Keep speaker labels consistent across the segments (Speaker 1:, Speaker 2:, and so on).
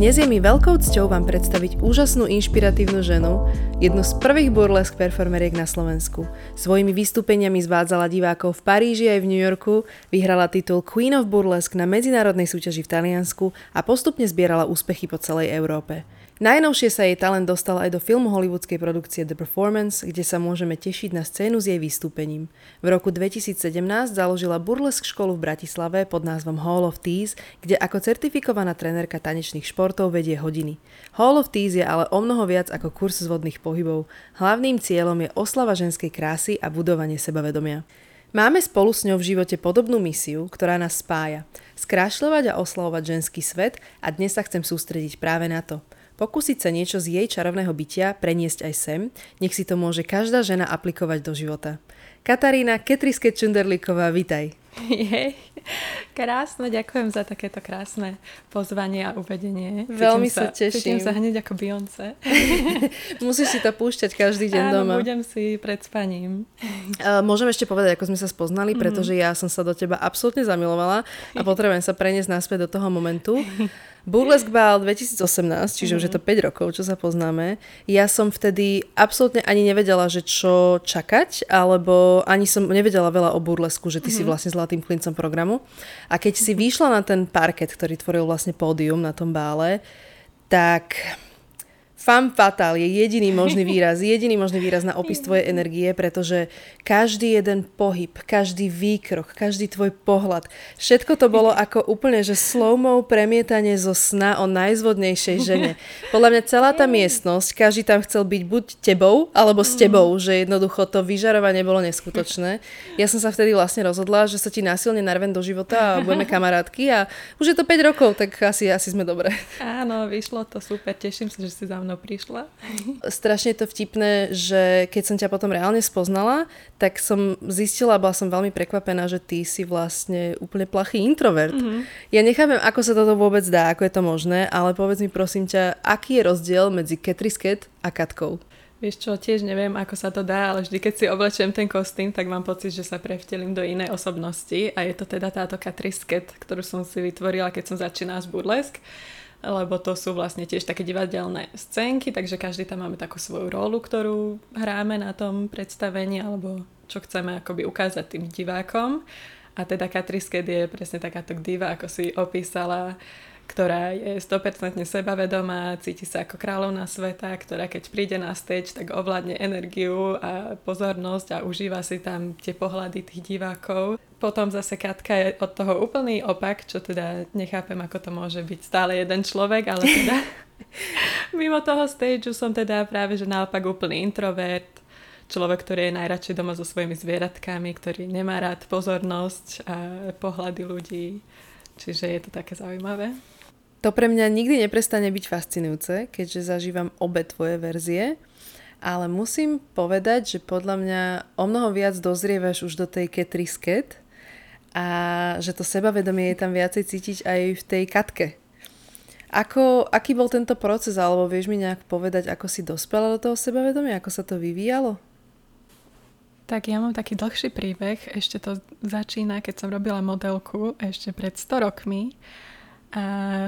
Speaker 1: Dnes je mi veľkou cťou vám predstaviť úžasnú inšpiratívnu ženu, jednu z prvých burlesk performeriek na Slovensku. Svojimi vystúpeniami zvádzala divákov v Paríži aj v New Yorku, vyhrala titul Queen of Burlesque na medzinárodnej súťaži v Taliansku a postupne zbierala úspechy po celej Európe. Najnovšie sa jej talent dostal aj do filmu hollywoodskej produkcie The Performance, kde sa môžeme tešiť na scénu s jej vystúpením. V roku 2017 založila burlesk školu v Bratislave pod názvom Hall of Tease, kde ako certifikovaná trenérka tanečných športov vedie hodiny. Hall of Tease je ale o mnoho viac ako kurz zvodných pohybov. Hlavným cieľom je oslava ženskej krásy a budovanie sebavedomia. Máme spolu s ňou v živote podobnú misiu, ktorá nás spája. Skrášľovať a oslavovať ženský svet a dnes sa chcem sústrediť práve na to – pokúsiť sa niečo z jej čarovného bytia preniesť aj sem, nech si to môže každá žena aplikovať do života. Katarína Ketriske Čunderlíková, vitaj.
Speaker 2: Jej, krásne, ďakujem za takéto krásne pozvanie a uvedenie.
Speaker 1: Veľmi sa, sa teším.
Speaker 2: Cítim sa hneď ako Beyoncé.
Speaker 1: Musíš si to púšťať každý deň
Speaker 2: Áno,
Speaker 1: doma.
Speaker 2: budem si pred spaním.
Speaker 1: Môžem ešte povedať, ako sme sa spoznali, mm-hmm. pretože ja som sa do teba absolútne zamilovala a potrebujem sa preniesť naspäť do toho momentu. Burlesque Ball 2018, čiže mm-hmm. už je to 5 mhm. rokov, čo sa poznáme. Ja som vtedy absolútne ani nevedela, že čo čakať, alebo ani som nevedela veľa o burlesku, že ty mm-hmm. si mhm. vlastne zlatým klincom programu. A keď mm-hmm. si vyšla na ten parket, ktorý tvoril vlastne pódium na tom bále, tak Fam fatal je jediný možný výraz, jediný možný výraz na opis tvojej energie, pretože každý jeden pohyb, každý výkrok, každý tvoj pohľad, všetko to bolo ako úplne, že slowmo premietanie zo sna o najzvodnejšej žene. Podľa mňa celá tá miestnosť, každý tam chcel byť buď tebou, alebo s tebou, že jednoducho to vyžarovanie bolo neskutočné. Ja som sa vtedy vlastne rozhodla, že sa ti násilne narven do života a budeme kamarátky a už je to 5 rokov, tak asi, asi sme dobré.
Speaker 2: Áno, vyšlo to super, teším sa, že si za mnou mnou prišla.
Speaker 1: Strašne je to vtipné, že keď som ťa potom reálne spoznala, tak som zistila, bola som veľmi prekvapená, že ty si vlastne úplne plachý introvert. Mm-hmm. Ja nechápem, ako sa toto vôbec dá, ako je to možné, ale povedz mi prosím ťa, aký je rozdiel medzi Ketrisket a Katkou?
Speaker 2: Vieš čo, tiež neviem, ako sa to dá, ale vždy, keď si oblečiem ten kostým, tak mám pocit, že sa prevtelím do inej osobnosti a je to teda táto Katrisket, ktorú som si vytvorila, keď som začínala z burlesk lebo to sú vlastne tiež také divadelné scénky, takže každý tam máme takú svoju rolu, ktorú hráme na tom predstavení, alebo čo chceme akoby ukázať tým divákom. A teda Katrisket je presne takáto diva, ako si opísala, ktorá je 100% sebavedomá, cíti sa ako kráľovná sveta, ktorá keď príde na stage, tak ovládne energiu a pozornosť a užíva si tam tie pohľady tých divákov. Potom zase Katka je od toho úplný opak, čo teda nechápem, ako to môže byť stále jeden človek, ale teda mimo toho stageu som teda práve, že naopak úplný introvert, človek, ktorý je najradšej doma so svojimi zvieratkami, ktorý nemá rád pozornosť a pohľady ľudí. Čiže je to také zaujímavé.
Speaker 1: To pre mňa nikdy neprestane byť fascinujúce, keďže zažívam obe tvoje verzie, ale musím povedať, že podľa mňa o mnoho viac dozrievaš už do tej Ketrisket a že to sebavedomie je tam viacej cítiť aj v tej katke. Ako, aký bol tento proces, alebo vieš mi nejak povedať, ako si dospela do toho sebavedomia, ako sa to vyvíjalo?
Speaker 2: Tak ja mám taký dlhší príbeh, ešte to začína, keď som robila modelku ešte pred 100 rokmi a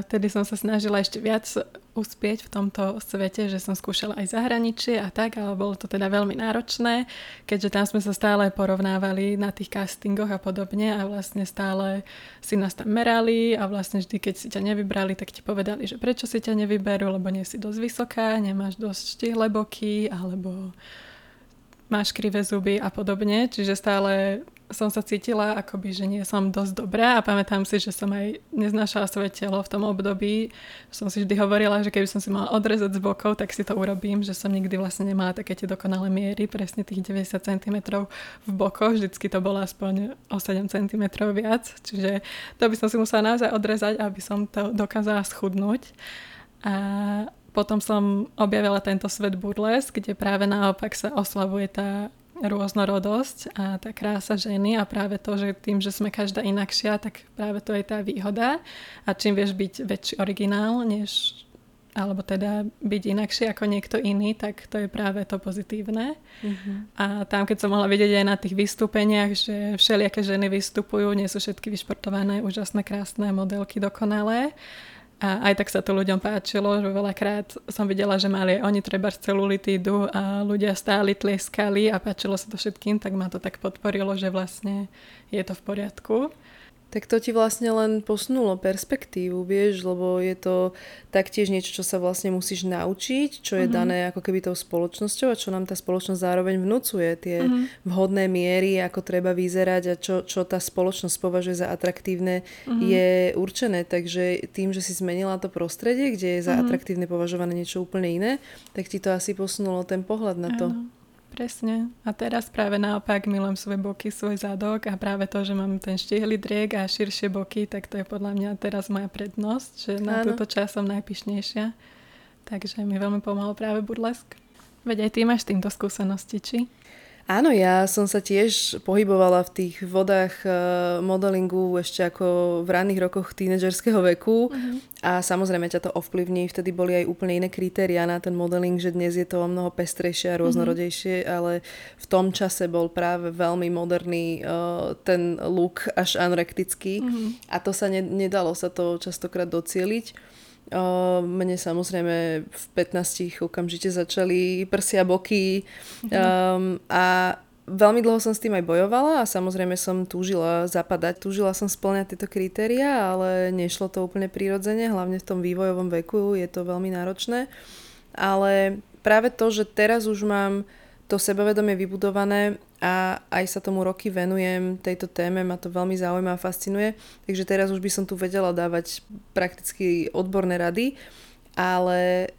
Speaker 2: vtedy som sa snažila ešte viac uspieť v tomto svete, že som skúšala aj zahraničie a tak, ale bolo to teda veľmi náročné, keďže tam sme sa stále porovnávali na tých castingoch a podobne a vlastne stále si nás tam merali a vlastne vždy, keď si ťa nevybrali, tak ti povedali, že prečo si ťa nevyberú, lebo nie si dosť vysoká, nemáš dosť štihle boky alebo máš krivé zuby a podobne, čiže stále som sa cítila akoby, že nie som dosť dobrá a pamätám si, že som aj neznášala svoje telo v tom období. Som si vždy hovorila, že keby som si mala odrezať z bokov, tak si to urobím, že som nikdy vlastne nemala také tie dokonalé miery, presne tých 90 cm v bokoch, vždycky to bolo aspoň o 7 cm viac, čiže to by som si musela naozaj odrezať, aby som to dokázala schudnúť. A potom som objavila tento svet burles, kde práve naopak sa oslavuje tá rôznorodosť a tá krása ženy a práve to, že tým, že sme každá inakšia, tak práve to je tá výhoda a čím vieš byť väčší originál, než alebo teda byť inakšie ako niekto iný, tak to je práve to pozitívne. Mm-hmm. A tam, keď som mohla vidieť aj na tých vystúpeniach, že všelijaké ženy vystupujú, nie sú všetky vyšportované, úžasné, krásne modelky, dokonalé. A aj tak sa to ľuďom páčilo, že veľakrát som videla, že mali oni treba celulitídu a ľudia stáli, tlieskali a páčilo sa to všetkým, tak ma to tak podporilo, že vlastne je to v poriadku.
Speaker 1: Tak to ti vlastne len posunulo perspektívu, vieš, lebo je to taktiež niečo, čo sa vlastne musíš naučiť, čo je mm-hmm. dané ako keby tou spoločnosťou a čo nám tá spoločnosť zároveň vnúcuje. Tie mm-hmm. vhodné miery, ako treba vyzerať a čo, čo tá spoločnosť považuje za atraktívne, mm-hmm. je určené. Takže tým, že si zmenila to prostredie, kde je za mm-hmm. atraktívne považované niečo úplne iné, tak ti to asi posunulo ten pohľad na to.
Speaker 2: Ano. Presne. A teraz práve naopak milujem svoje boky, svoj zadok a práve to, že mám ten štihlý driek a širšie boky, tak to je podľa mňa teraz moja prednosť, že na Áno. túto čas som najpišnejšia. Takže mi veľmi pomohol práve burlesk. Veď aj ty máš týmto skúsenosti, či?
Speaker 1: Áno, ja som sa tiež pohybovala v tých vodách uh, modelingu ešte ako v ranných rokoch tínedžerského veku uh-huh. a samozrejme ťa to ovplyvní. Vtedy boli aj úplne iné kritéria na ten modeling, že dnes je to o mnoho pestrejšie a rôznorodejšie, uh-huh. ale v tom čase bol práve veľmi moderný uh, ten look až anorektický uh-huh. a to sa ne, nedalo sa to častokrát docieliť. Mne samozrejme v 15 okamžite začali prsia boky um, a veľmi dlho som s tým aj bojovala a samozrejme som túžila zapadať, túžila som splňať tieto kritéria, ale nešlo to úplne prirodzene, hlavne v tom vývojovom veku je to veľmi náročné. Ale práve to, že teraz už mám to sebavedomie vybudované a aj sa tomu roky venujem tejto téme, ma to veľmi zaujíma a fascinuje, takže teraz už by som tu vedela dávať prakticky odborné rady, ale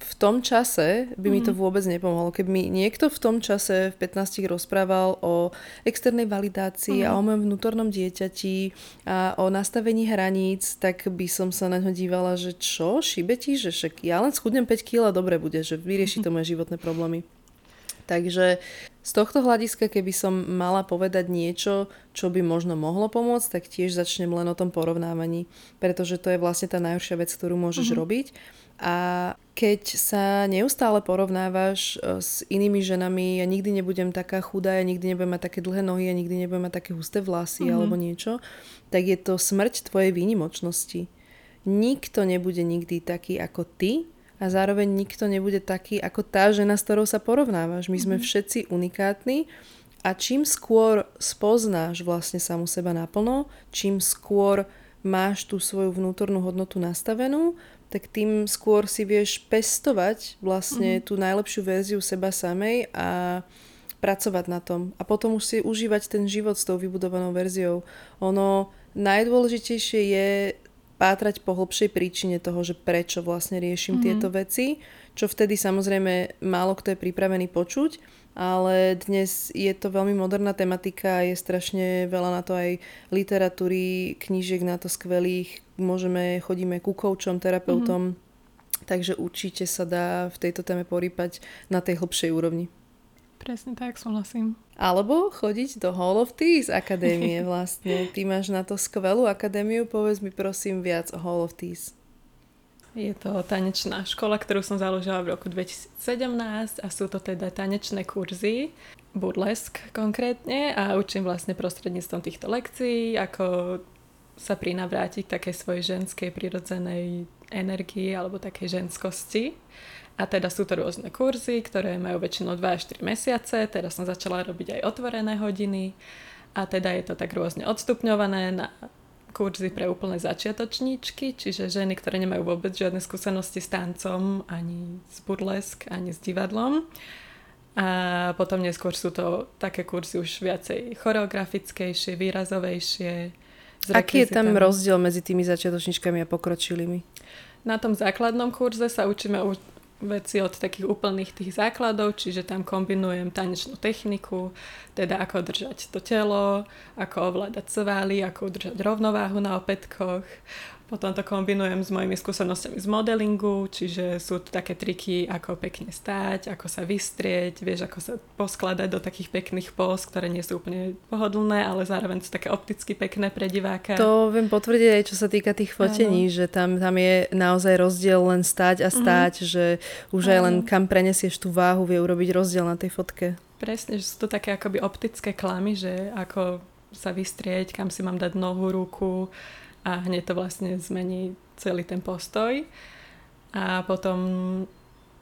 Speaker 1: v tom čase by mi to mhm. vôbec nepomohlo. Keby mi niekto v tom čase v 15 rozprával o externej validácii mm. a o mojom vnútornom dieťati a o nastavení hraníc, tak by som sa na ňo dívala, že čo, šibe ti, že však ja len schudnem 5 kg a dobre bude, že vyrieši to moje životné problémy. Takže z tohto hľadiska, keby som mala povedať niečo, čo by možno mohlo pomôcť, tak tiež začnem len o tom porovnávaní, pretože to je vlastne tá najhoršia vec, ktorú môžeš mm-hmm. robiť. A keď sa neustále porovnávaš e, s inými ženami, ja nikdy nebudem taká chudá, ja nikdy nebudem mať také dlhé nohy, ja nikdy nebudem mať také husté vlasy mm-hmm. alebo niečo, tak je to smrť tvojej výnimočnosti. Nikto nebude nikdy taký ako ty, a zároveň nikto nebude taký ako tá žena, s ktorou sa porovnávaš. My sme mm-hmm. všetci unikátni a čím skôr spoznáš vlastne samu seba naplno, čím skôr máš tú svoju vnútornú hodnotu nastavenú, tak tým skôr si vieš pestovať vlastne mm-hmm. tú najlepšiu verziu seba samej a pracovať na tom. A potom už si užívať ten život s tou vybudovanou verziou. Ono najdôležitejšie je pátrať po hlbšej príčine toho, že prečo vlastne riešim mm-hmm. tieto veci, čo vtedy samozrejme málo kto je pripravený počuť, ale dnes je to veľmi moderná tematika, je strašne veľa na to aj literatúry, knížiek na to skvelých, môžeme, chodíme ku koučom, terapeutom, mm-hmm. takže určite sa dá v tejto téme porýpať na tej hlbšej úrovni.
Speaker 2: Presne tak, súhlasím.
Speaker 1: Alebo chodiť do Hall of Teas akadémie vlastne. Ty máš na to skvelú akadémiu, povedz mi prosím viac o Hall of Teas.
Speaker 2: Je to tanečná škola, ktorú som založila v roku 2017 a sú to teda tanečné kurzy, burlesk konkrétne a učím vlastne prostredníctvom týchto lekcií, ako sa prinavrátiť k takej svojej ženskej prirodzenej energii alebo takej ženskosti. A teda sú to rôzne kurzy, ktoré majú väčšinou 2 až 3 mesiace. Teraz som začala robiť aj otvorené hodiny. A teda je to tak rôzne odstupňované na kurzy pre úplné začiatočníčky, čiže ženy, ktoré nemajú vôbec žiadne skúsenosti s tancom, ani s burlesk, ani s divadlom. A potom neskôr sú to také kurzy už viacej choreografickejšie, výrazovejšie.
Speaker 1: Aký je tam rozdiel medzi tými začiatočníčkami a pokročilými?
Speaker 2: Na tom základnom kurze sa učíme veci od takých úplných tých základov, čiže tam kombinujem tanečnú techniku, teda ako držať to telo, ako ovládať svaly, ako udržať rovnováhu na opätkoch. Potom to kombinujem s mojimi skúsenostiami z modelingu, čiže sú tu také triky, ako pekne stáť, ako sa vystrieť, vieš, ako sa poskladať do takých pekných pos, ktoré nie sú úplne pohodlné, ale zároveň sú také opticky pekné pre diváka.
Speaker 1: To viem potvrdiť aj čo sa týka tých fotení, ano. že tam, tam je naozaj rozdiel len stáť a mhm. stáť, mm-hmm. že už ano. aj len kam prenesieš tú váhu vie urobiť rozdiel na tej fotke.
Speaker 2: Presne, že sú to také akoby optické klamy, že ako sa vystrieť, kam si mám dať nohu, ruku, a hneď to vlastne zmení celý ten postoj. A potom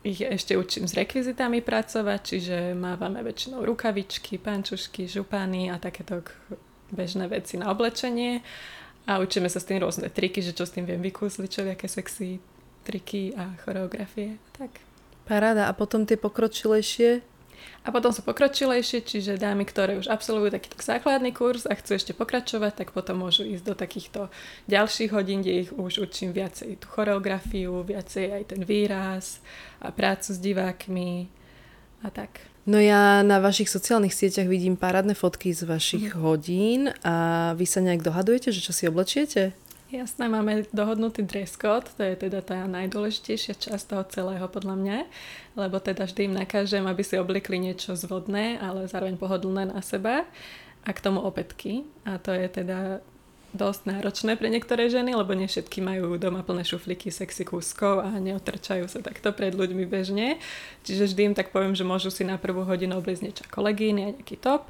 Speaker 2: ich ešte učím s rekvizitami pracovať, čiže mávame väčšinou rukavičky, pančušky, župany a takéto bežné veci na oblečenie. A učíme sa s tým rôzne triky, že čo s tým viem vykúsliť, čo aké sexy triky a choreografie. Tak.
Speaker 1: Paráda. A potom tie pokročilejšie
Speaker 2: a potom sú pokročilejšie, čiže dámy, ktoré už absolvujú takýto základný kurz a chcú ešte pokračovať, tak potom môžu ísť do takýchto ďalších hodín, kde ich už učím viacej tú choreografiu, viacej aj ten výraz a prácu s divákmi a tak.
Speaker 1: No ja na vašich sociálnych sieťach vidím parádne fotky z vašich mm. hodín a vy sa nejak dohadujete, že čo si oblečiete?
Speaker 2: Jasné, máme dohodnutý dress code, to je teda tá najdôležitejšia časť toho celého podľa mňa, lebo teda vždy im nakážem, aby si oblikli niečo zvodné, ale zároveň pohodlné na seba a k tomu opätky. A to je teda dosť náročné pre niektoré ženy, lebo nie všetky majú doma plné šuflíky sexy kúskov a neotrčajú sa takto pred ľuďmi bežne. Čiže vždy im tak poviem, že môžu si na prvú hodinu obliecť niečo ako legíny a nejaký top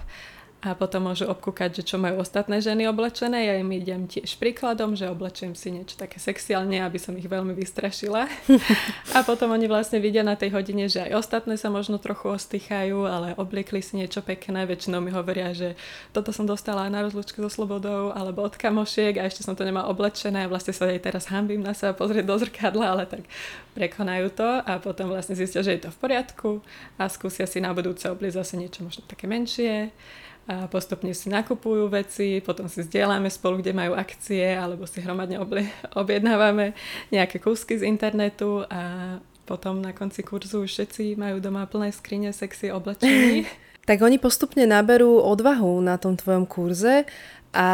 Speaker 2: a potom môžu obkúkať, že čo majú ostatné ženy oblečené. Ja im idem tiež príkladom, že oblečujem si niečo také sexiálne, aby som ich veľmi vystrašila. a potom oni vlastne vidia na tej hodine, že aj ostatné sa možno trochu ostýchajú, ale obliekli si niečo pekné. Väčšinou mi hovoria, že toto som dostala na rozlučke so slobodou alebo od kamošiek a ešte som to nemala oblečené. Vlastne sa aj teraz hambím na seba pozrieť do zrkadla, ale tak prekonajú to a potom vlastne zistia, že je to v poriadku a skúsia si na budúce obliecť zase niečo možno také menšie a postupne si nakupujú veci, potom si zdieľame spolu, kde majú akcie, alebo si hromadne objednávame nejaké kúsky z internetu a potom na konci kurzu všetci majú doma plné skrine sexy oblečení.
Speaker 1: tak oni postupne naberú odvahu na tom tvojom kurze a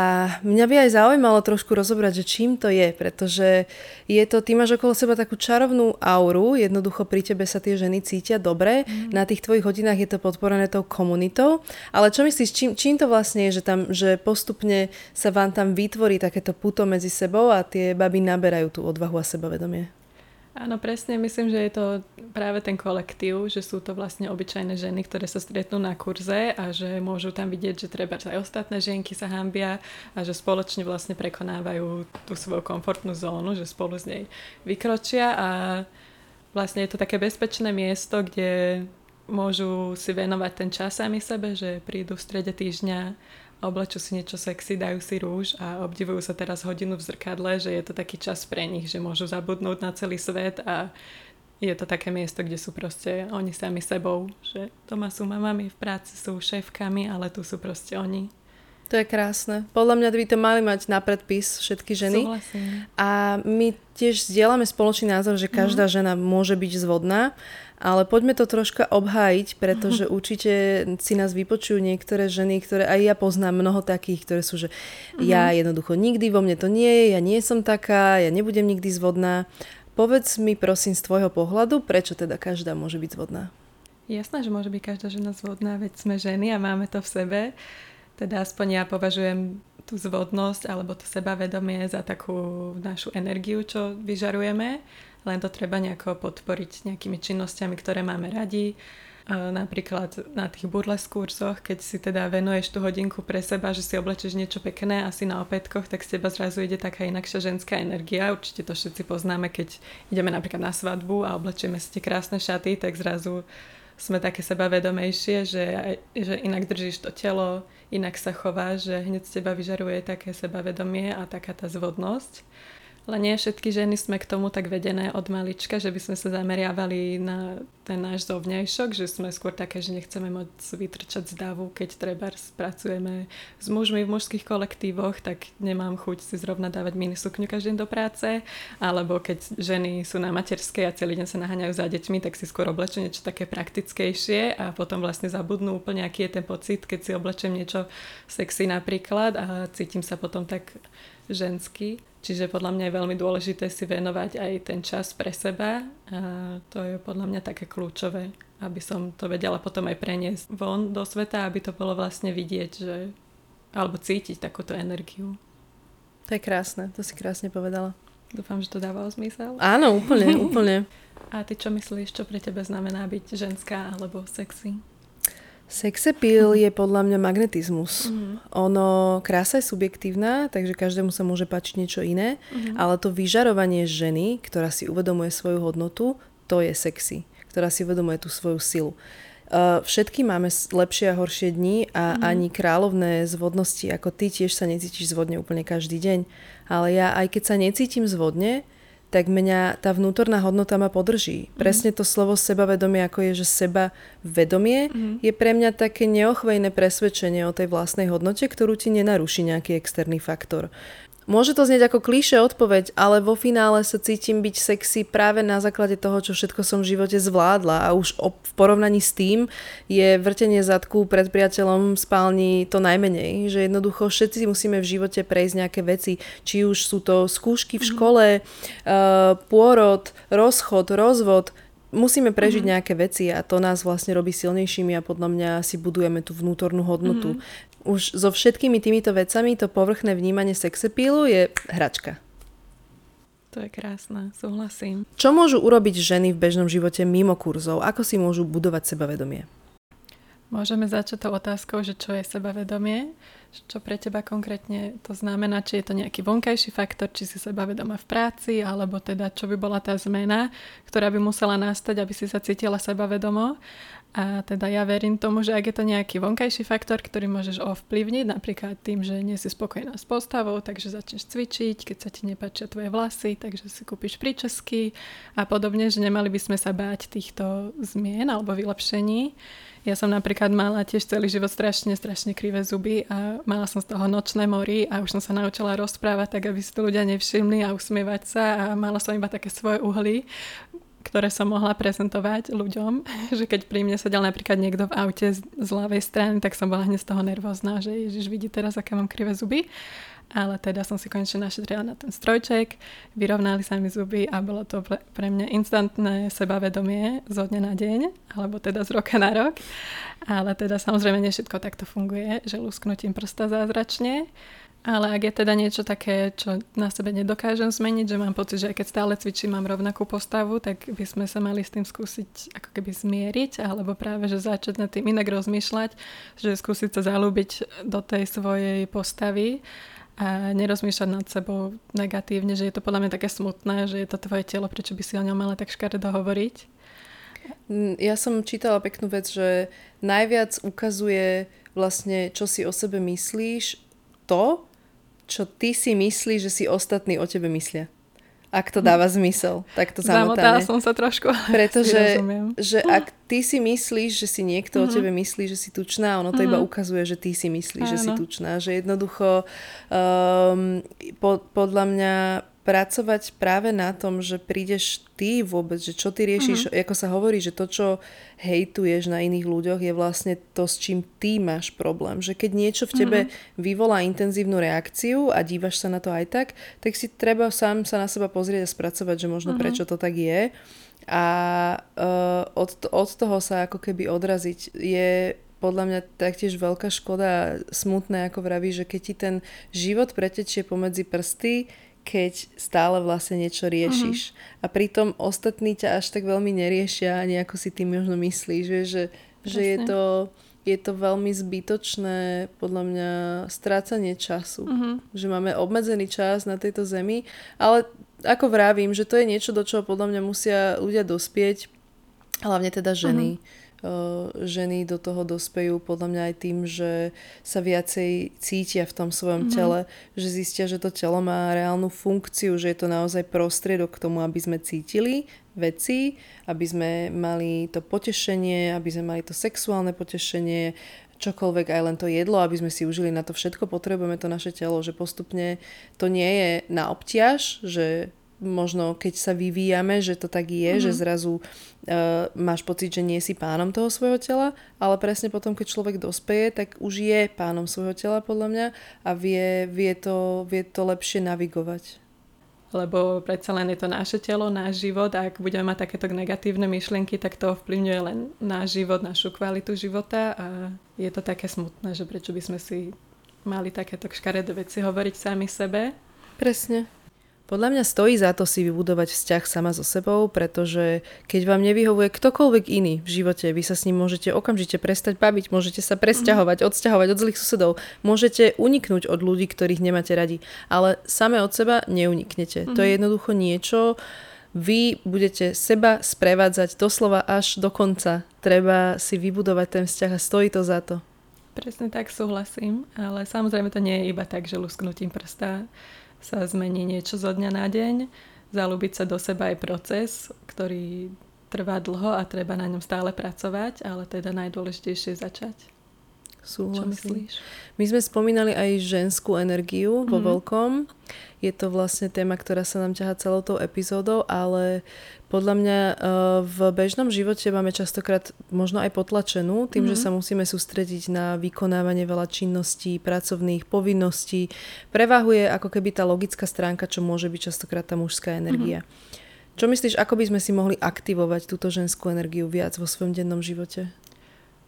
Speaker 1: mňa by aj zaujímalo trošku rozobrať, že čím to je, pretože je to, ty máš okolo seba takú čarovnú auru, jednoducho pri tebe sa tie ženy cítia dobre, mm. na tých tvojich hodinách je to podporené tou komunitou, ale čo myslíš, čím, čím to vlastne je, že, tam, že postupne sa vám tam vytvorí takéto puto medzi sebou a tie baby naberajú tú odvahu a sebavedomie?
Speaker 2: Áno, presne. Myslím, že je to práve ten kolektív, že sú to vlastne obyčajné ženy, ktoré sa stretnú na kurze a že môžu tam vidieť, že treba aj ostatné ženky sa hambia a že spoločne vlastne prekonávajú tú svoju komfortnú zónu, že spolu z nej vykročia a vlastne je to také bezpečné miesto, kde môžu si venovať ten čas sami sebe, že prídu v strede týždňa oblečú si niečo sexy, dajú si rúž a obdivujú sa teraz hodinu v zrkadle, že je to taký čas pre nich, že môžu zabudnúť na celý svet a je to také miesto, kde sú proste oni sami sebou, že doma sú mamami, v práci sú šéfkami, ale tu sú proste oni.
Speaker 1: To je krásne. Podľa mňa by to mali mať na predpis všetky ženy.
Speaker 2: Súhlasím.
Speaker 1: A my tiež zdieľame spoločný názor, že každá mm. žena môže byť zvodná ale poďme to troška obhájiť, pretože určite si nás vypočujú niektoré ženy, ktoré aj ja poznám mnoho takých, ktoré sú, že uh-huh. ja jednoducho nikdy vo mne to nie je, ja nie som taká, ja nebudem nikdy zvodná. Povedz mi prosím z tvojho pohľadu, prečo teda každá môže byť zvodná?
Speaker 2: Jasné, že môže byť každá žena zvodná, veď sme ženy a máme to v sebe. Teda aspoň ja považujem tú zvodnosť alebo to sebavedomie za takú našu energiu, čo vyžarujeme len to treba nejako podporiť nejakými činnosťami, ktoré máme radi. Napríklad na tých burles kurzoch, keď si teda venuješ tú hodinku pre seba, že si oblečeš niečo pekné asi na opätkoch, tak z teba zrazu ide taká inakšia ženská energia. Určite to všetci poznáme, keď ideme napríklad na svadbu a oblečieme si tie krásne šaty, tak zrazu sme také sebavedomejšie, že, že inak držíš to telo, inak sa chováš, že hneď z teba vyžaruje také sebavedomie a taká tá zvodnosť. Ale nie všetky ženy sme k tomu tak vedené od malička, že by sme sa zameriavali na ten náš zovňajšok, že sme skôr také, že nechceme moc vytrčať z davu, keď treba spracujeme s mužmi v mužských kolektívoch, tak nemám chuť si zrovna dávať mini sukňu každý deň do práce, alebo keď ženy sú na materskej a celý deň sa naháňajú za deťmi, tak si skôr oblečú niečo také praktickejšie a potom vlastne zabudnú úplne, aký je ten pocit, keď si oblečem niečo sexy napríklad a cítim sa potom tak ženský. Čiže podľa mňa je veľmi dôležité si venovať aj ten čas pre seba a to je podľa mňa také kľúčové, aby som to vedela potom aj preniesť von do sveta, aby to bolo vlastne vidieť, že alebo cítiť takúto energiu.
Speaker 1: To je krásne, to si krásne povedala.
Speaker 2: Dúfam, že to dávalo zmysel.
Speaker 1: Áno, úplne, úplne.
Speaker 2: A ty čo myslíš, čo pre teba znamená byť ženská alebo sexy?
Speaker 1: Sex appeal je podľa mňa magnetizmus. Mm. Ono, krása je subjektívna, takže každému sa môže páčiť niečo iné, mm. ale to vyžarovanie ženy, ktorá si uvedomuje svoju hodnotu, to je sexy, ktorá si uvedomuje tú svoju silu. Uh, všetky máme lepšie a horšie dni a mm. ani kráľovné zvodnosti ako ty tiež sa necítiš zvodne úplne každý deň. Ale ja aj keď sa necítim zvodne, tak mňa tá vnútorná hodnota ma podrží. Mm-hmm. Presne to slovo sebavedomie, ako je, že seba vedomie, mm-hmm. je pre mňa také neochvejné presvedčenie o tej vlastnej hodnote, ktorú ti nenaruší nejaký externý faktor. Môže to znieť ako klíše odpoveď, ale vo finále sa cítim byť sexy práve na základe toho, čo všetko som v živote zvládla a už v porovnaní s tým je vrtenie zadku pred priateľom v spálni to najmenej, že jednoducho všetci musíme v živote prejsť nejaké veci, či už sú to skúšky v mhm. škole, uh, pôrod, rozchod, rozvod, musíme prežiť mm-hmm. nejaké veci a to nás vlastne robí silnejšími a podľa mňa si budujeme tú vnútornú hodnotu. Mm-hmm. Už so všetkými týmito vecami to povrchné vnímanie sexepílu je hračka.
Speaker 2: To je krásne, súhlasím.
Speaker 1: Čo môžu urobiť ženy v bežnom živote mimo kurzov? Ako si môžu budovať sebavedomie?
Speaker 2: Môžeme začať tou otázkou, že čo je sebavedomie, čo pre teba konkrétne to znamená, či je to nejaký vonkajší faktor, či si sebavedomá v práci, alebo teda čo by bola tá zmena, ktorá by musela nastať, aby si sa cítila sebavedomo. A teda ja verím tomu, že ak je to nejaký vonkajší faktor, ktorý môžeš ovplyvniť, napríklad tým, že nie si spokojná s postavou, takže začneš cvičiť, keď sa ti nepáčia tvoje vlasy, takže si kúpiš príčesky a podobne, že nemali by sme sa báť týchto zmien alebo vylepšení. Ja som napríklad mala tiež celý život strašne, strašne krivé zuby a mala som z toho nočné mori a už som sa naučila rozprávať tak, aby si to ľudia nevšimli a usmievať sa a mala som iba také svoje uhly, ktoré som mohla prezentovať ľuďom, že keď pri mne sedel napríklad niekto v aute z, z ľavej strany, tak som bola hneď z toho nervózna, že Ježiš vidí teraz, aké mám krivé zuby ale teda som si konečne našetrila na ten strojček, vyrovnali sa mi zuby a bolo to pre mňa instantné sebavedomie zo dňa na deň, alebo teda z roka na rok. Ale teda samozrejme nie všetko takto funguje, že lusknutím prsta zázračne. Ale ak je teda niečo také, čo na sebe nedokážem zmeniť, že mám pocit, že aj keď stále cvičím, mám rovnakú postavu, tak by sme sa mali s tým skúsiť ako keby zmieriť, alebo práve, že začať nad tým inak rozmýšľať, že skúsiť sa zalúbiť do tej svojej postavy a nerozmýšľať nad sebou negatívne, že je to podľa mňa také smutné, že je to tvoje telo, prečo by si o ňom mala tak škaredo hovoriť.
Speaker 1: Mm, ja som čítala peknú vec, že najviac ukazuje vlastne, čo si o sebe myslíš, to, čo ty si myslíš, že si ostatní o tebe myslia ak to dáva zmysel, tak to
Speaker 2: zamotáme. Zamotala som sa trošku,
Speaker 1: Pretože že ak ty si myslíš, že si niekto mm-hmm. o mhm. tebe myslí, že si tučná, ono to mm-hmm. iba mhm. ukazuje, že ty si myslíš, Áno. že si tučná. Že jednoducho um, po, podľa mňa pracovať práve na tom, že prídeš ty vôbec, že čo ty riešiš, mm-hmm. ako sa hovorí, že to, čo hejtuješ na iných ľuďoch, je vlastne to, s čím ty máš problém. Že keď niečo v tebe mm-hmm. vyvolá intenzívnu reakciu a dívaš sa na to aj tak, tak si treba sám sa na seba pozrieť a spracovať, že možno mm-hmm. prečo to tak je. A uh, od, od toho sa ako keby odraziť je podľa mňa taktiež veľká škoda a smutné, ako vraví, že keď ti ten život pretečie pomedzi prsty, keď stále vlastne niečo riešiš. Uh-huh. A pritom ostatní ťa až tak veľmi neriešia, ani ako si ty možno myslíš, že, že, že je, to, je to veľmi zbytočné, podľa mňa, strácanie času. Uh-huh. Že máme obmedzený čas na tejto zemi, ale ako vravím, že to je niečo, do čoho podľa mňa musia ľudia dospieť, hlavne teda ženy. Uh-huh ženy do toho dospejú podľa mňa aj tým, že sa viacej cítia v tom svojom mm-hmm. tele, že zistia, že to telo má reálnu funkciu, že je to naozaj prostriedok k tomu, aby sme cítili veci, aby sme mali to potešenie, aby sme mali to sexuálne potešenie, čokoľvek, aj len to jedlo, aby sme si užili na to všetko, potrebujeme to naše telo, že postupne to nie je na obťaž, že možno keď sa vyvíjame, že to tak je, mm-hmm. že zrazu uh, máš pocit, že nie si pánom toho svojho tela, ale presne potom, keď človek dospeje, tak už je pánom svojho tela podľa mňa a vie, vie, to, vie to lepšie navigovať
Speaker 2: lebo predsa len je to naše telo, náš život a ak budeme mať takéto negatívne myšlienky, tak to ovplyvňuje len náš život, našu kvalitu života a je to také smutné, že prečo by sme si mali takéto škaredé veci hovoriť sami sebe.
Speaker 1: Presne. Podľa mňa stojí za to si vybudovať vzťah sama so sebou, pretože keď vám nevyhovuje ktokoľvek iný v živote, vy sa s ním môžete okamžite prestať baviť, môžete sa presťahovať, mm. odsťahovať od zlých susedov, môžete uniknúť od ľudí, ktorých nemáte radi, ale same od seba neuniknete. Mm. To je mhm. jednoducho niečo, vy budete seba sprevádzať doslova až do konca. Treba si vybudovať ten vzťah a stojí to za to.
Speaker 2: Presne tak súhlasím, ale samozrejme to nie je iba tak, že lusknutím prsta sa zmení niečo zo dňa na deň. Zalúbiť sa do seba je proces, ktorý trvá dlho a treba na ňom stále pracovať, ale teda najdôležitejšie je začať.
Speaker 1: Súhlasím. Čo myslíš? My sme spomínali aj ženskú energiu vo mm. veľkom. Je to vlastne téma, ktorá sa nám ťaha celou tou epizódou, ale podľa mňa eh, v bežnom živote máme častokrát možno aj potlačenú tým, mm-hmm. že sa musíme sústrediť na vykonávanie veľa činností, pracovných povinností. Prevahuje ako keby tá logická stránka, čo môže byť častokrát tá mužská energia. Mm-hmm. Čo myslíš, ako by sme si mohli aktivovať túto ženskú energiu viac vo svojom dennom živote?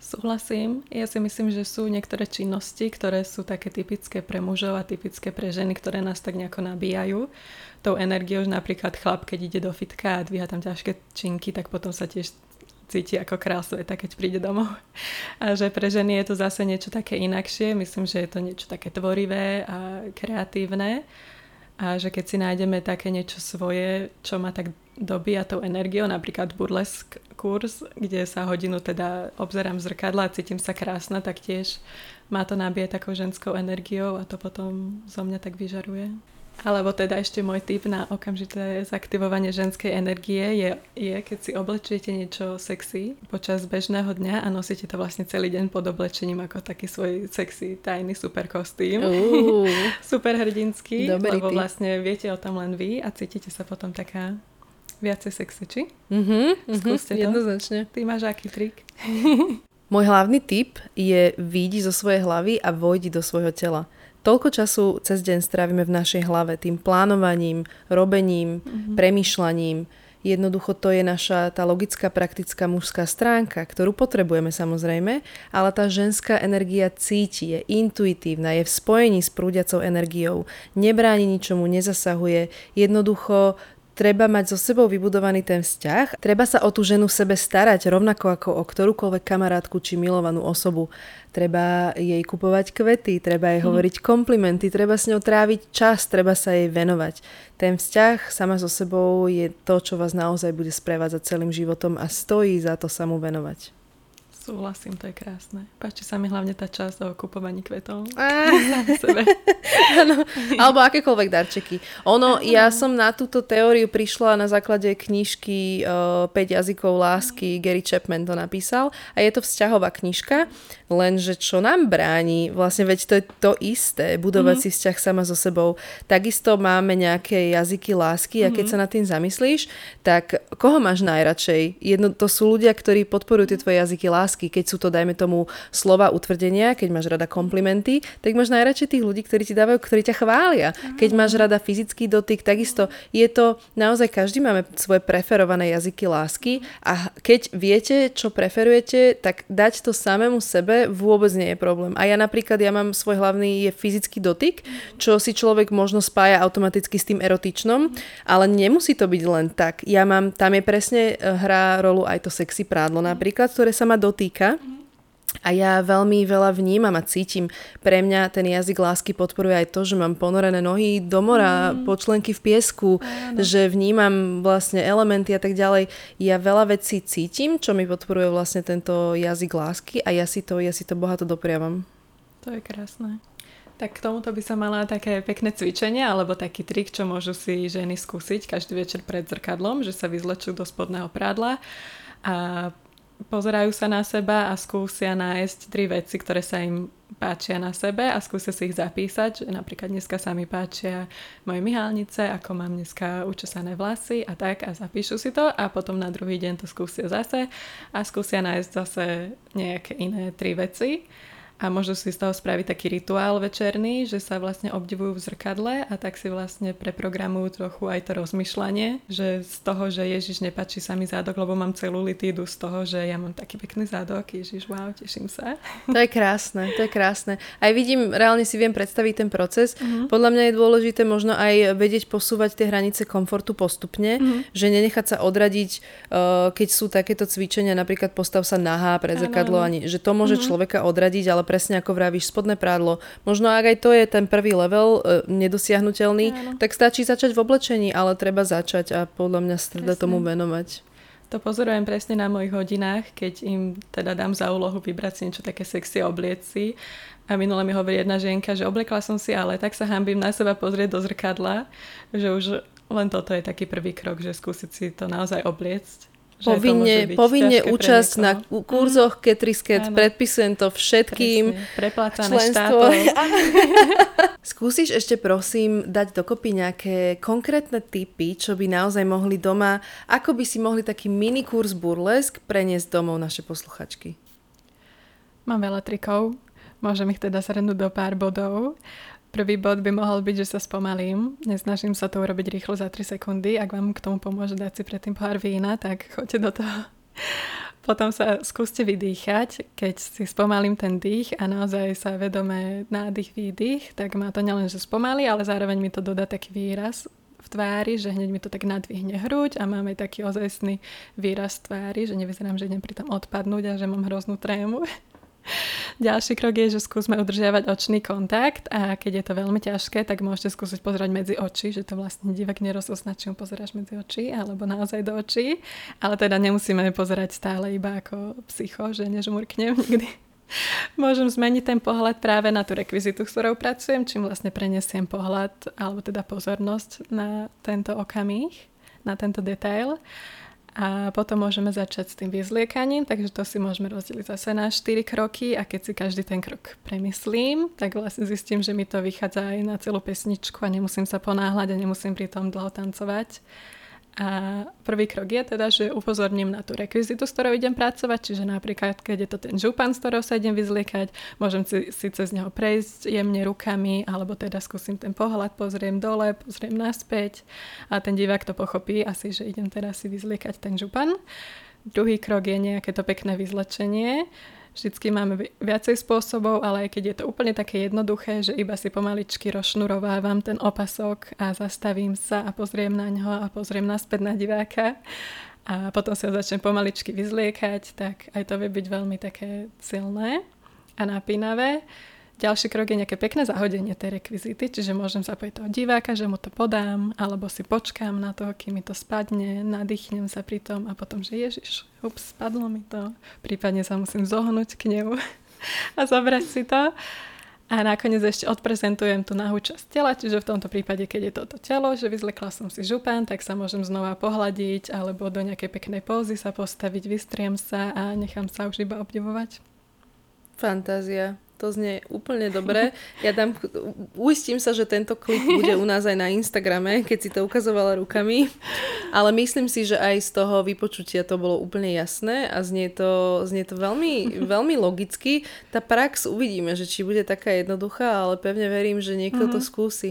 Speaker 2: Súhlasím. Ja si myslím, že sú niektoré činnosti, ktoré sú také typické pre mužov a typické pre ženy, ktoré nás tak nejako nabíjajú. Tou energiou, že napríklad chlap, keď ide do fitka a dvíha tam ťažké činky, tak potom sa tiež cíti ako král sveta, keď príde domov. A že pre ženy je to zase niečo také inakšie. Myslím, že je to niečo také tvorivé a kreatívne. A že keď si nájdeme také niečo svoje, čo má tak dobíja tou energiou, napríklad burlesk kurz, kde sa hodinu teda obzerám zrkadla a cítim sa krásna, tak tiež má to nabíjať takou ženskou energiou a to potom zo mňa tak vyžaruje. Alebo teda ešte môj tip na okamžité zaktivovanie ženskej energie je, je, keď si oblečiete niečo sexy počas bežného dňa a nosíte to vlastne celý deň pod oblečením ako taký svoj sexy tajný super kostým. Uh, super hrdinský, Dobrý lebo vlastne viete o tom len vy a cítite sa potom taká viacej sexy, či?
Speaker 1: Mhm, Skúste to. Jednoznačne.
Speaker 2: Ty máš aký trik?
Speaker 1: Môj hlavný tip je výjdi zo svojej hlavy a vojdi do svojho tela. Toľko času cez deň strávime v našej hlave tým plánovaním, robením, mm-hmm. premýšľaním. Jednoducho to je naša tá logická, praktická mužská stránka, ktorú potrebujeme samozrejme, ale tá ženská energia cíti, je intuitívna, je v spojení s prúdiacou energiou, nebráni ničomu, nezasahuje, jednoducho treba mať so sebou vybudovaný ten vzťah, treba sa o tú ženu sebe starať rovnako ako o ktorúkoľvek kamarátku či milovanú osobu. Treba jej kupovať kvety, treba jej mhm. hovoriť komplimenty, treba s ňou tráviť čas, treba sa jej venovať. Ten vzťah sama so sebou je to, čo vás naozaj bude sprevádzať celým životom a stojí za to sa mu venovať.
Speaker 2: Súhlasím, to je krásne. Páči sa mi hlavne tá časť o kupovaní kvetov.
Speaker 1: Áno, alebo akékoľvek darčeky. Ono, ja som na túto teóriu prišla na základe knižky uh, eh, 5 jazykov lásky, Gary Chapman to napísal a je to vzťahová knižka, lenže čo nám bráni, vlastne veď to je to isté, budovať mm-hmm. si vzťah sama so sebou. Takisto máme nejaké jazyky lásky a keď mm-hmm. sa nad tým zamyslíš, tak koho máš najradšej? Jedno, to sú ľudia, ktorí podporujú tie tvoje jazyky lásky lásky, keď sú to, dajme tomu, slova utvrdenia, keď máš rada komplimenty, tak máš najradšej tých ľudí, ktorí ti dávajú, ktorí ťa chvália. Keď máš rada fyzický dotyk, takisto je to, naozaj každý máme svoje preferované jazyky lásky a keď viete, čo preferujete, tak dať to samému sebe vôbec nie je problém. A ja napríklad, ja mám svoj hlavný je fyzický dotyk, čo si človek možno spája automaticky s tým erotičnom, ale nemusí to byť len tak. Ja mám, tam je presne eh, hrá rolu aj to sexy prádlo napríklad, ktoré sa ma dotýka dotýka. A ja veľmi veľa vnímam a cítim. Pre mňa ten jazyk lásky podporuje aj to, že mám ponorené nohy do mora, mm. počlenky v piesku, Áno. že vnímam vlastne elementy a tak ďalej. Ja veľa vecí cítim, čo mi podporuje vlastne tento jazyk lásky a ja si to, ja si to bohato dopriavam.
Speaker 2: To je krásne. Tak k tomuto by sa mala také pekné cvičenie alebo taký trik, čo môžu si ženy skúsiť každý večer pred zrkadlom, že sa vyzlečú do spodného prádla a pozerajú sa na seba a skúsia nájsť tri veci, ktoré sa im páčia na sebe a skúsia si ich zapísať, napríklad dneska sa mi páčia moje myhalnice, ako mám dneska učesané vlasy a tak a zapíšu si to a potom na druhý deň to skúsia zase a skúsia nájsť zase nejaké iné tri veci a môžu si z toho spraviť taký rituál večerný, že sa vlastne obdivujú v zrkadle a tak si vlastne preprogramujú trochu aj to rozmýšľanie, že z toho, že Ježiš nepáči sa mi zádok, lebo mám celú litídu z toho, že ja mám taký pekný zádok, Ježiš, wow, teším sa.
Speaker 1: To je krásne, to je krásne. Aj vidím, reálne si viem predstaviť ten proces. Mm-hmm. Podľa mňa je dôležité možno aj vedieť posúvať tie hranice komfortu postupne, mm-hmm. že nenechať sa odradiť, uh, keď sú takéto cvičenia, napríklad postav sa nahá pred zrkadlo, ani, že to môže mm-hmm. človeka odradiť, ale presne ako vravíš, spodné prádlo. Možno ak aj to je ten prvý level e, nedosiahnutelný, Áno. tak stačí začať v oblečení, ale treba začať a podľa mňa sa teda tomu venovať.
Speaker 2: To pozorujem presne na mojich hodinách, keď im teda dám za úlohu vybrať si niečo také sexy oblieci. A minule mi hovorí jedna ženka, že oblekla som si, ale tak sa hambím na seba pozrieť do zrkadla, že už len toto je taký prvý krok, že skúsiť si to naozaj obliecť
Speaker 1: povinne, povinne účasť na kurzoch mm. Ketrisket, predpisujem to všetkým.
Speaker 2: Preplácané štátom.
Speaker 1: Skúsiš ešte prosím dať dokopy nejaké konkrétne typy, čo by naozaj mohli doma, ako by si mohli taký mini kurz burlesk preniesť domov naše posluchačky?
Speaker 2: Mám veľa trikov, môžem ich teda zhrnúť do pár bodov. Prvý bod by mohol byť, že sa spomalím. Nesnažím sa to urobiť rýchlo za 3 sekundy. Ak vám k tomu pomôže dať si predtým pohár vína, tak choďte do toho. Potom sa skúste vydýchať. Keď si spomalím ten dých a naozaj sa vedome nádych, výdych, tak má to nielen, že spomalí, ale zároveň mi to dodá taký výraz v tvári, že hneď mi to tak nadvihne hruď a máme taký ozajstný výraz v tvári, že nevyzerám, že idem pri tom odpadnúť a že mám hroznú trému. Ďalší krok je, že skúsme udržiavať očný kontakt a keď je to veľmi ťažké, tak môžete skúsiť pozerať medzi oči, že to vlastne divák mu pozeráš medzi oči alebo naozaj do očí. Ale teda nemusíme pozerať stále iba ako psycho, že nežmurknem nikdy. Môžem zmeniť ten pohľad práve na tú rekvizitu, s ktorou pracujem, čím vlastne prenesiem pohľad alebo teda pozornosť na tento okamih, na tento detail. A potom môžeme začať s tým vyzliekaním, takže to si môžeme rozdeliť zase na 4 kroky a keď si každý ten krok premyslím, tak vlastne zistím, že mi to vychádza aj na celú pesničku a nemusím sa ponáhľať a nemusím pri tom dlho tancovať. A prvý krok je teda, že upozorním na tú rekvizitu, s ktorou idem pracovať, čiže napríklad, keď je to ten župan, s ktorou sa idem vyzliekať, môžem si, si cez neho prejsť jemne rukami, alebo teda skúsim ten pohľad, pozriem dole, pozriem naspäť a ten divák to pochopí asi, že idem teraz si vyzliekať ten župan. Druhý krok je nejaké to pekné vyzlečenie, Vždycky máme viacej spôsobov, ale aj keď je to úplne také jednoduché, že iba si pomaličky rozšnurovávam ten opasok a zastavím sa a pozriem na ňo a pozriem naspäť na diváka a potom sa začnem pomaličky vyzliekať, tak aj to vie byť veľmi také silné a napínavé. Ďalší krok je nejaké pekné zahodenie tej rekvizity, čiže môžem zapojiť toho diváka, že mu to podám, alebo si počkám na to, kým mi to spadne, nadýchnem sa pri tom a potom, že ježiš, ups, spadlo mi to. Prípadne sa musím zohnúť k nemu a zobrať si to. A nakoniec ešte odprezentujem tú nahú časť tela, čiže v tomto prípade, keď je toto telo, že vyzlekla som si župan, tak sa môžem znova pohľadiť alebo do nejakej peknej pózy sa postaviť, vystriem sa a nechám sa už iba obdivovať.
Speaker 1: Fantázia. To znie úplne dobre. Ja dám, uistím sa, že tento klip bude u nás aj na Instagrame, keď si to ukazovala rukami. Ale myslím si, že aj z toho vypočutia to bolo úplne jasné a znie to, znie to veľmi, veľmi logicky. Tá prax uvidíme, že či bude taká jednoduchá, ale pevne verím, že niekto mm-hmm. to mhm. skúsi.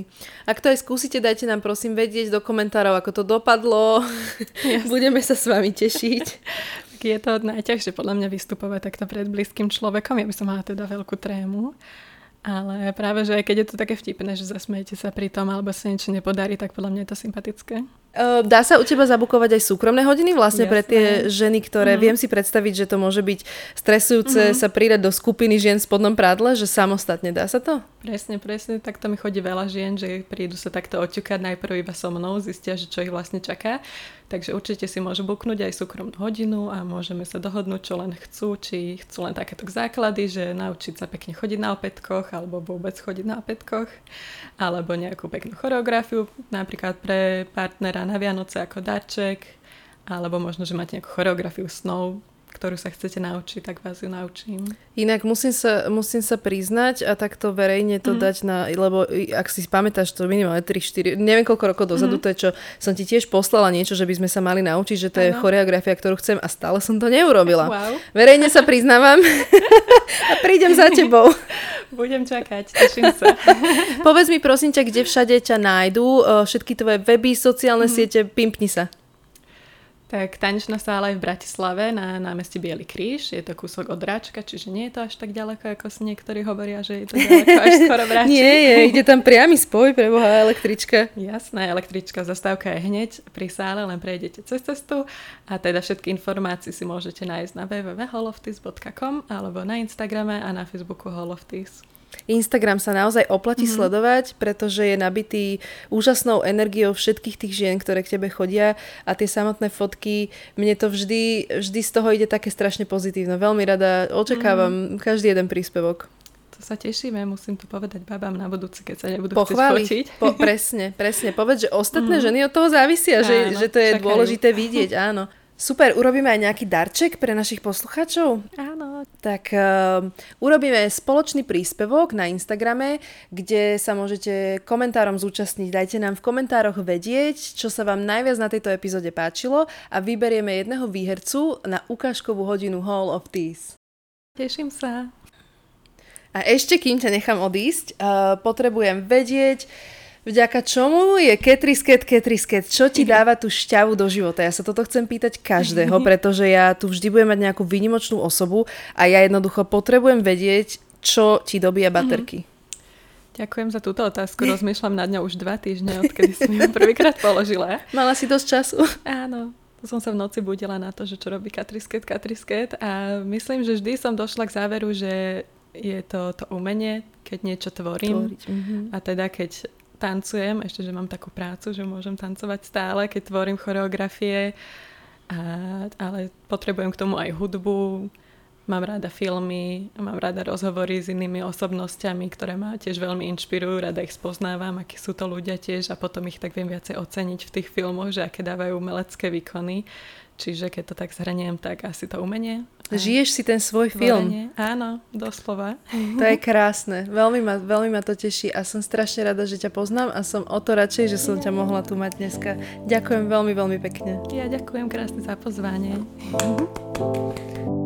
Speaker 1: Ak to aj skúsite, dajte nám prosím vedieť do komentárov, ako to dopadlo. Yes. Budeme sa s vami tešiť
Speaker 2: je to najťažšie podľa mňa vystupovať takto pred blízkym človekom. Ja by som mala teda veľkú trému. Ale práve, že aj keď je to také vtipné, že zasmejete sa pri tom, alebo sa niečo nepodarí, tak podľa mňa je to sympatické.
Speaker 1: Dá sa u teba zabukovať aj súkromné hodiny vlastne Jasné. pre tie ženy, ktoré mm. viem si predstaviť, že to môže byť stresujúce mm. sa pridať do skupiny žien v spodnom prádle, že samostatne dá sa to?
Speaker 2: Presne, presne, tak to mi chodí veľa žien, že prídu sa takto oťukať najprv iba so mnou, zistia, že čo ich vlastne čaká. Takže určite si môžu buknúť aj súkromnú hodinu a môžeme sa dohodnúť, čo len chcú, či chcú len takéto základy, že naučiť sa pekne chodiť na opätkoch alebo vôbec chodiť na opätkoch, alebo nejakú peknú choreografiu, napríklad pre partnera na Vianoce ako darček, alebo možno, že máte nejakú choreografiu snov, ktorú sa chcete naučiť, tak vás ju naučím.
Speaker 1: Inak musím sa, musím sa priznať a takto verejne to mm. dať na, lebo ak si pamätáš to minimálne 3-4, neviem koľko rokov dozadu, mm. to je čo, som ti tiež poslala niečo, že by sme sa mali naučiť, že to je choreografia, ktorú chcem a stále som to neurobila.
Speaker 2: Wow.
Speaker 1: Verejne sa priznávam a prídem za tebou.
Speaker 2: Budem čakať, teším sa.
Speaker 1: Povedz mi prosím ťa, kde všade ťa nájdú, všetky tvoje weby, sociálne mm. siete, pimpni sa.
Speaker 2: Tak tanečná sála je v Bratislave na námestí Bielý kríž. Je to kúsok od Ráčka, čiže nie je to až tak ďaleko, ako si niektorí hovoria, že je to ďaleko až skoro v
Speaker 1: nie je, ide tam priamy spoj pre Boha električka.
Speaker 2: Jasné, električka, zastávka je hneď pri sále, len prejdete cez cestu a teda všetky informácie si môžete nájsť na www.holoftis.com alebo na Instagrame a na Facebooku Holoftis.
Speaker 1: Instagram sa naozaj oplatí mm-hmm. sledovať, pretože je nabitý úžasnou energiou všetkých tých žien, ktoré k tebe chodia a tie samotné fotky, mne to vždy, vždy z toho ide také strašne pozitívne. Veľmi rada očakávam mm. každý jeden príspevok.
Speaker 2: To sa tešíme, musím to povedať babám na budúci, keď sa nebudú Pochváliť. chcieť fotiť.
Speaker 1: Po, presne, presne. Povedz, že ostatné mm. ženy od toho závisia, že, áno, že to je čakajú. dôležité vidieť, áno. Super, urobíme aj nejaký darček pre našich poslucháčov?
Speaker 2: Áno.
Speaker 1: Tak uh, urobíme spoločný príspevok na Instagrame, kde sa môžete komentárom zúčastniť. Dajte nám v komentároch vedieť, čo sa vám najviac na tejto epizóde páčilo a vyberieme jedného výhercu na ukážkovú hodinu Hall of Teas.
Speaker 2: Teším sa.
Speaker 1: A ešte, kým ťa nechám odísť, uh, potrebujem vedieť, Vďaka čomu je Ketrisket Ketrisket? Čo ti dáva tú šťavu do života? Ja sa toto chcem pýtať každého, pretože ja tu vždy budem mať nejakú výnimočnú osobu a ja jednoducho potrebujem vedieť, čo ti dobíja baterky.
Speaker 2: Ďakujem za túto otázku. Rozmýšľam nad ňou už dva týždne, odkedy som ju prvýkrát položila.
Speaker 1: Mala si dosť času.
Speaker 2: Áno. Som sa v noci budila na to, že čo robí Katrisket, Katrisket a myslím, že vždy som došla k záveru, že je to to umenie, keď niečo tvorím. Tvoriť. Mm-hmm. A teda keď tancujem, ešte, že mám takú prácu, že môžem tancovať stále, keď tvorím choreografie, a, ale potrebujem k tomu aj hudbu, mám rada filmy, mám rada rozhovory s inými osobnosťami, ktoré ma tiež veľmi inšpirujú, rada ich spoznávam, akí sú to ľudia tiež a potom ich tak viem viacej oceniť v tých filmoch, že aké dávajú umelecké výkony. Čiže keď to tak zhrniem, tak asi to umenie.
Speaker 1: Žiješ si ten svoj film.
Speaker 2: Áno, doslova.
Speaker 1: To je krásne. Veľmi ma, veľmi ma to teší a som strašne rada, že ťa poznám a som o to radšej, že som ťa mohla tu mať dneska. Ďakujem veľmi, veľmi pekne.
Speaker 2: Ja ďakujem krásne za pozvanie.